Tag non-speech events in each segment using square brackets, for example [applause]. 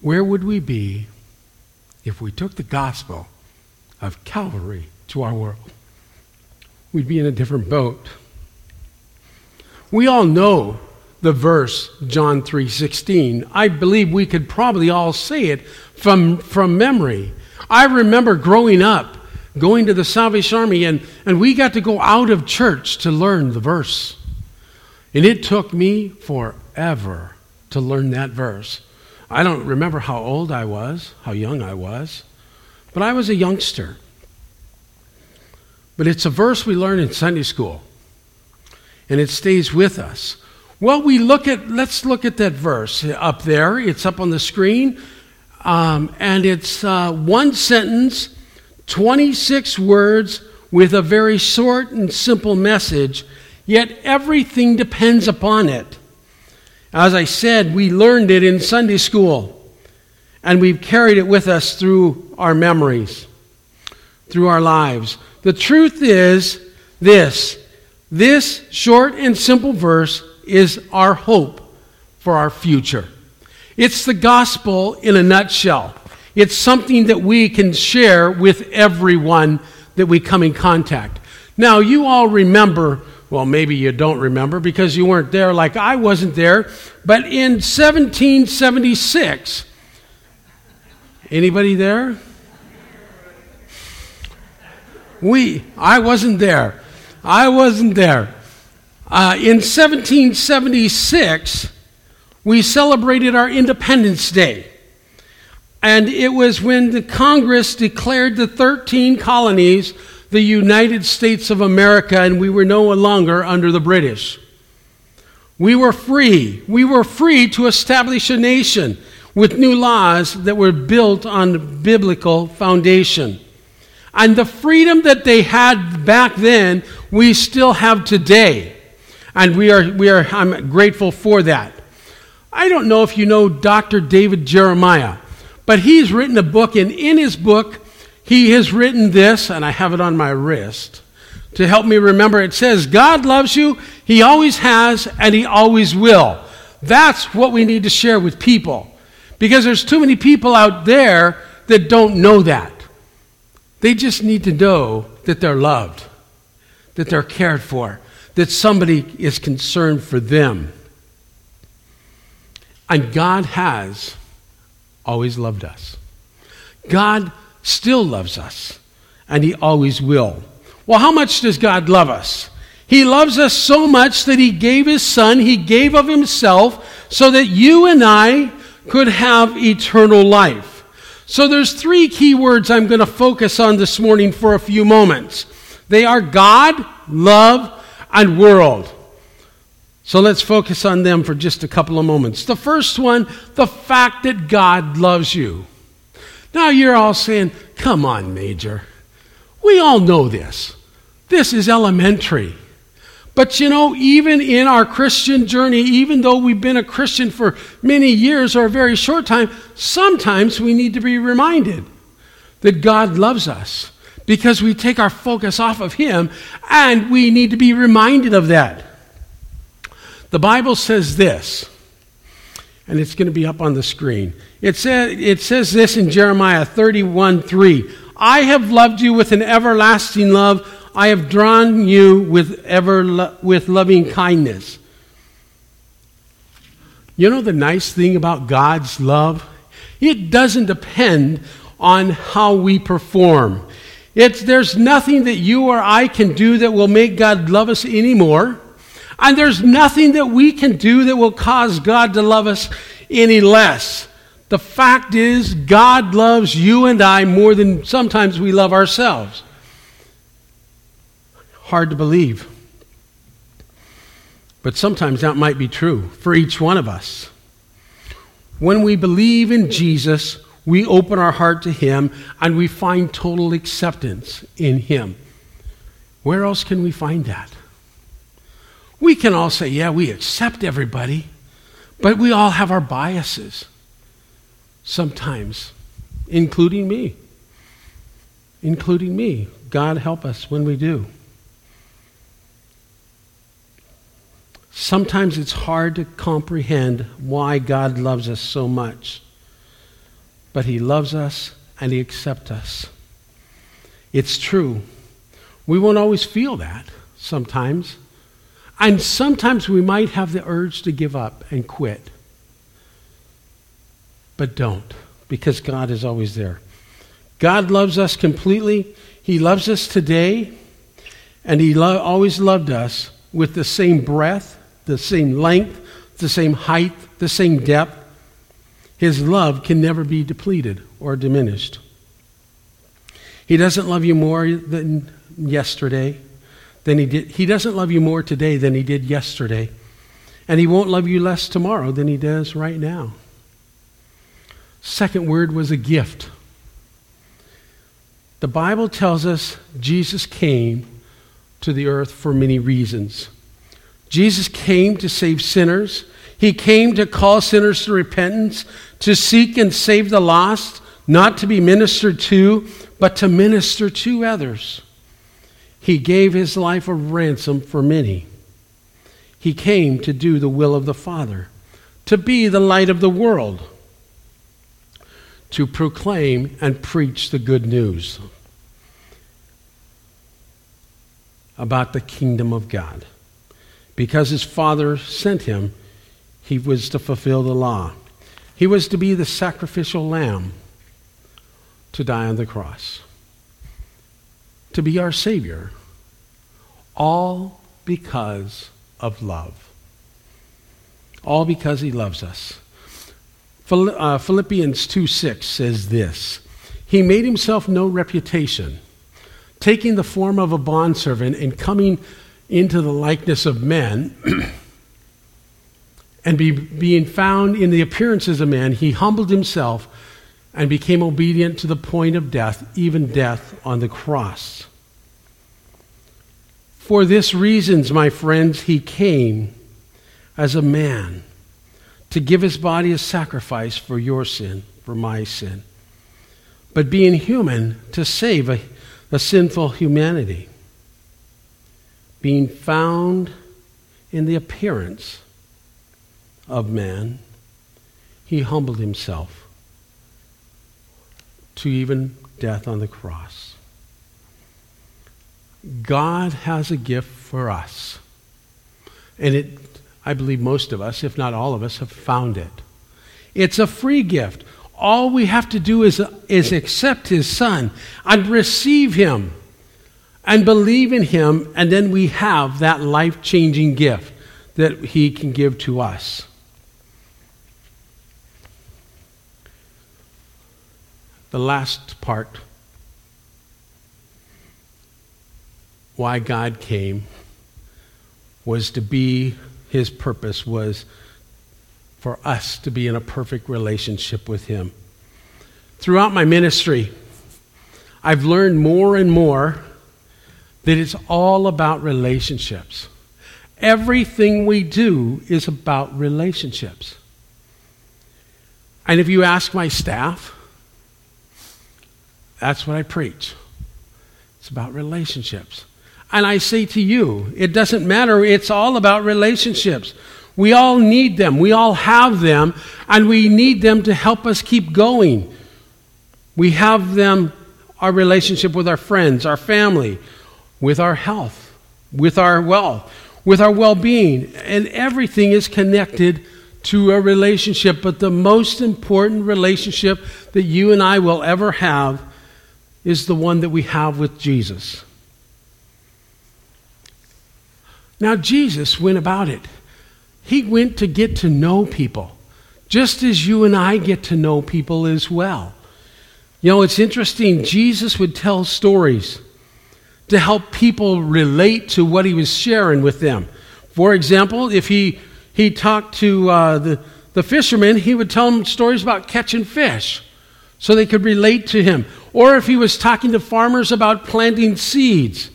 Where would we be if we took the gospel of Calvary to our world? We'd be in a different boat. We all know the verse John 3:16. I believe we could probably all say it from, from memory. I remember growing up, going to the Salvation Army, and, and we got to go out of church to learn the verse. And it took me forever to learn that verse. I don't remember how old I was, how young I was, but I was a youngster. But it's a verse we learn in Sunday school, and it stays with us. Well, we look at, let's look at that verse up there. It's up on the screen. Um, and it's uh, one sentence, 26 words, with a very short and simple message, yet everything depends upon it. As I said, we learned it in Sunday school, and we've carried it with us through our memories, through our lives. The truth is this this short and simple verse is our hope for our future. It's the gospel in a nutshell. It's something that we can share with everyone that we come in contact. Now, you all remember, well, maybe you don't remember because you weren't there like I wasn't there, but in 1776, anybody there? We, I wasn't there. I wasn't there. Uh, in 1776, we celebrated our Independence Day. And it was when the Congress declared the 13 colonies the United States of America, and we were no longer under the British. We were free. We were free to establish a nation with new laws that were built on biblical foundation. And the freedom that they had back then, we still have today. And we are, we are, I'm grateful for that. I don't know if you know Dr. David Jeremiah, but he's written a book, and in his book, he has written this, and I have it on my wrist to help me remember. It says, God loves you, He always has, and He always will. That's what we need to share with people. Because there's too many people out there that don't know that. They just need to know that they're loved, that they're cared for, that somebody is concerned for them. And God has always loved us. God still loves us, and He always will. Well, how much does God love us? He loves us so much that He gave His Son, He gave of Himself, so that you and I could have eternal life. So there's three key words I'm going to focus on this morning for a few moments. They are God, love, and world. So let's focus on them for just a couple of moments. The first one, the fact that God loves you. Now you're all saying, come on, Major. We all know this. This is elementary. But you know, even in our Christian journey, even though we've been a Christian for many years or a very short time, sometimes we need to be reminded that God loves us because we take our focus off of Him, and we need to be reminded of that. The Bible says this, and it's going to be up on the screen. It, says it says this in Jeremiah 31 3 I have loved you with an everlasting love, I have drawn you with, ever lo- with loving kindness. You know the nice thing about God's love? It doesn't depend on how we perform. It's, there's nothing that you or I can do that will make God love us anymore. And there's nothing that we can do that will cause God to love us any less. The fact is, God loves you and I more than sometimes we love ourselves. Hard to believe. But sometimes that might be true for each one of us. When we believe in Jesus, we open our heart to Him and we find total acceptance in Him. Where else can we find that? We can all say, yeah, we accept everybody, but we all have our biases sometimes, including me. Including me. God help us when we do. Sometimes it's hard to comprehend why God loves us so much. but He loves us and He accepts us. It's true. We won't always feel that sometimes. And sometimes we might have the urge to give up and quit. But don't, because God is always there. God loves us completely. He loves us today, and He lo- always loved us with the same breadth, the same length, the same height, the same depth. His love can never be depleted or diminished. He doesn't love you more than yesterday than he did. He doesn't love you more today than he did yesterday. And he won't love you less tomorrow than he does right now. Second word was a gift. The Bible tells us Jesus came to the earth for many reasons. Jesus came to save sinners. He came to call sinners to repentance, to seek and save the lost, not to be ministered to, but to minister to others. He gave his life a ransom for many. He came to do the will of the Father, to be the light of the world, to proclaim and preach the good news about the kingdom of God. Because his Father sent him, he was to fulfill the law. He was to be the sacrificial lamb to die on the cross to be our Savior, all because of love. All because He loves us. Uh, Philippians 2 6 says this He made Himself no reputation, taking the form of a bondservant and coming into the likeness of men. [clears throat] and be, being found in the appearances of man, he humbled himself and became obedient to the point of death, even death on the cross. For this reasons, my friends, he came as a man to give his body a sacrifice for your sin, for my sin. But being human, to save a, a sinful humanity. Being found in the appearance of man, he humbled himself to even death on the cross. God has a gift for us. And it, I believe most of us, if not all of us, have found it. It's a free gift. All we have to do is, is accept His Son and receive Him and believe in Him, and then we have that life changing gift that He can give to us. The last part why God came was to be, his purpose was for us to be in a perfect relationship with him. Throughout my ministry, I've learned more and more that it's all about relationships. Everything we do is about relationships. And if you ask my staff, that's what I preach. It's about relationships. And I say to you, it doesn't matter. It's all about relationships. We all need them. We all have them, and we need them to help us keep going. We have them, our relationship with our friends, our family, with our health, with our wealth, with our well being. And everything is connected to a relationship. But the most important relationship that you and I will ever have is the one that we have with Jesus. Now, Jesus went about it. He went to get to know people, just as you and I get to know people as well. You know, it's interesting. Jesus would tell stories to help people relate to what he was sharing with them. For example, if he, he talked to uh, the, the fishermen, he would tell them stories about catching fish so they could relate to him. Or if he was talking to farmers about planting seeds,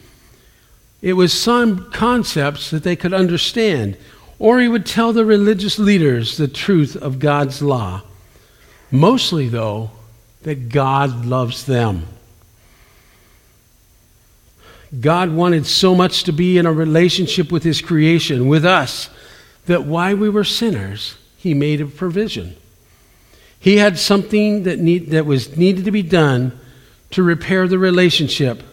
it was some concepts that they could understand. Or he would tell the religious leaders the truth of God's law. Mostly, though, that God loves them. God wanted so much to be in a relationship with his creation, with us, that while we were sinners, he made a provision. He had something that, need, that was needed to be done to repair the relationship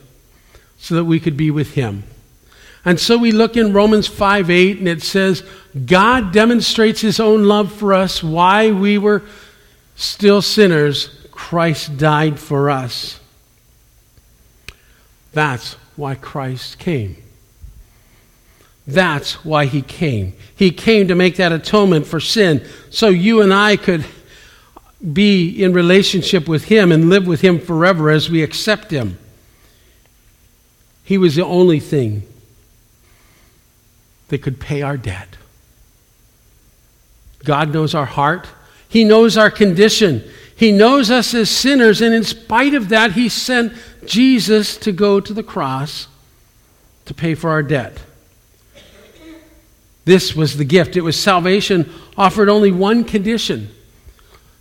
so that we could be with Him. And so we look in Romans 5 8, and it says, God demonstrates His own love for us. Why we were still sinners, Christ died for us. That's why Christ came. That's why He came. He came to make that atonement for sin so you and I could be in relationship with Him and live with Him forever as we accept Him. He was the only thing that could pay our debt. God knows our heart, He knows our condition. He knows us as sinners, and in spite of that, He sent Jesus to go to the cross to pay for our debt. This was the gift. It was salvation offered only one condition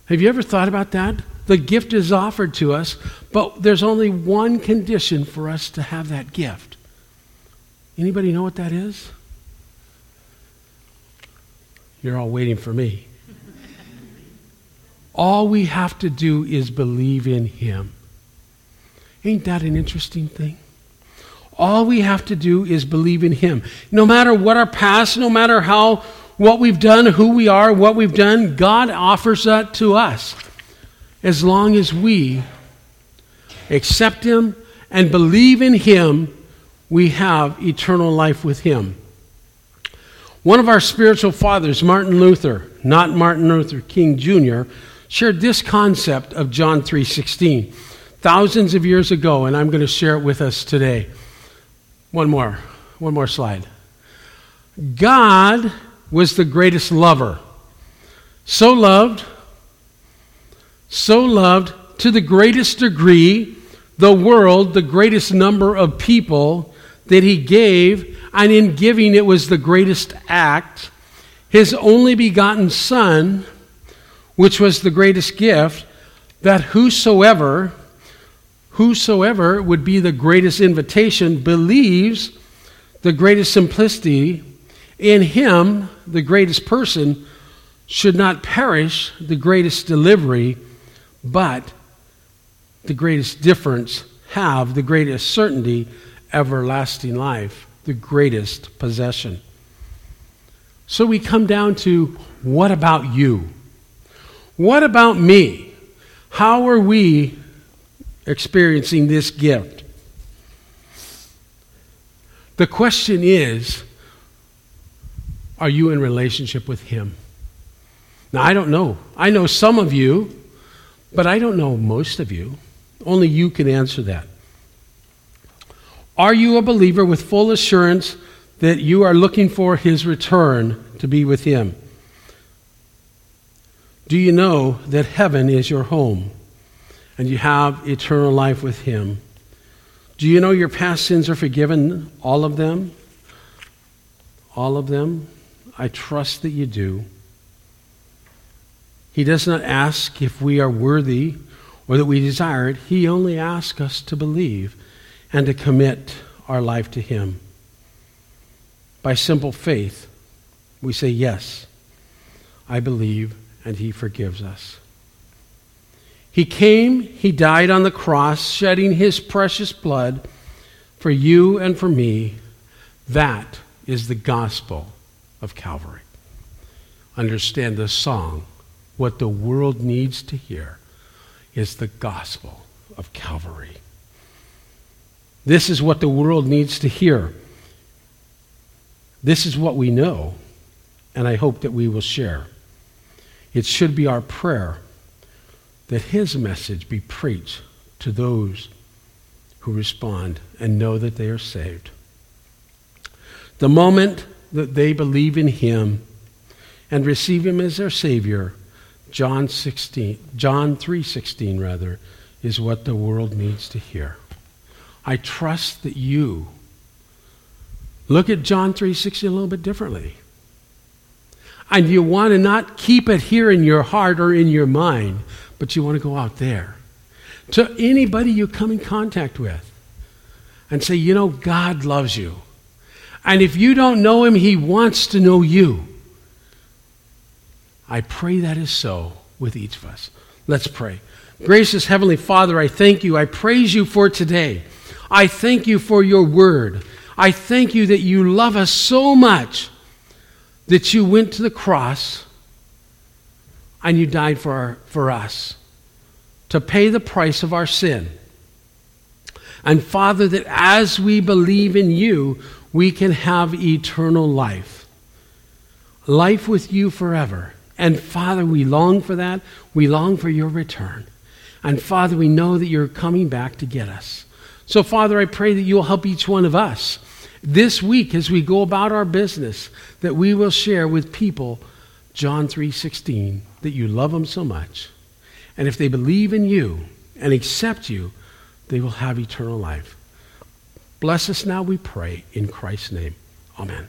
have you ever thought about that? The gift is offered to us, but there's only one condition for us to have that gift. Anybody know what that is? You're all waiting for me. all we have to do is believe in Him. Ain't that an interesting thing? All we have to do is believe in Him. No matter what our past, no matter how what we've done, who we are, what we've done, God offers that to us as long as we accept Him and believe in Him, we have eternal life with Him. One of our spiritual fathers, Martin Luther, not Martin Luther King Jr., shared this concept of John 3:16 thousands of years ago and I'm going to share it with us today. One more. One more slide. God was the greatest lover. So loved, so loved to the greatest degree the world, the greatest number of people that he gave, and in giving it was the greatest act, his only begotten Son, which was the greatest gift, that whosoever, whosoever would be the greatest invitation, believes the greatest simplicity in him, the greatest person, should not perish the greatest delivery, but the greatest difference have the greatest certainty, everlasting life, the greatest possession. So we come down to what about you? What about me? How are we experiencing this gift? The question is are you in relationship with Him? Now, I don't know. I know some of you, but I don't know most of you. Only you can answer that. Are you a believer with full assurance that you are looking for His return to be with Him? Do you know that heaven is your home and you have eternal life with Him? Do you know your past sins are forgiven? All of them? All of them? I trust that you do. He does not ask if we are worthy or that we desire it. He only asks us to believe and to commit our life to Him. By simple faith, we say, Yes, I believe, and He forgives us. He came, He died on the cross, shedding His precious blood for you and for me. That is the gospel of Calvary. Understand the song. What the world needs to hear is the gospel of Calvary. This is what the world needs to hear. This is what we know, and I hope that we will share. It should be our prayer that his message be preached to those who respond and know that they are saved. The moment that they believe in him and receive him as their savior. John 16 john 3:16 rather is what the world needs to hear. I trust that you look at john 3:16 a little bit differently. And you want to not keep it here in your heart or in your mind but you want to go out there to anybody you come in contact with and say you know god loves you and if you don't know him, he wants to know you. I pray that is so. with each of us. Let's pray. Gracious Heavenly Father, I thank you. I praise you for today. I thank you for your word. I thank you that you love us so much that you went to the cross and you died for, our, for us to pay the price of our sin. And Father, that as we believe in you, we can have eternal life. Life with you forever. And Father, we long for that. We long for your return. And Father, we know that you're coming back to get us. So, Father, I pray that you'll help each one of us this week as we go about our business, that we will share with people John 3:16, that you love them so much. And if they believe in you and accept you, they will have eternal life. Bless us now, we pray, in Christ's name. Amen.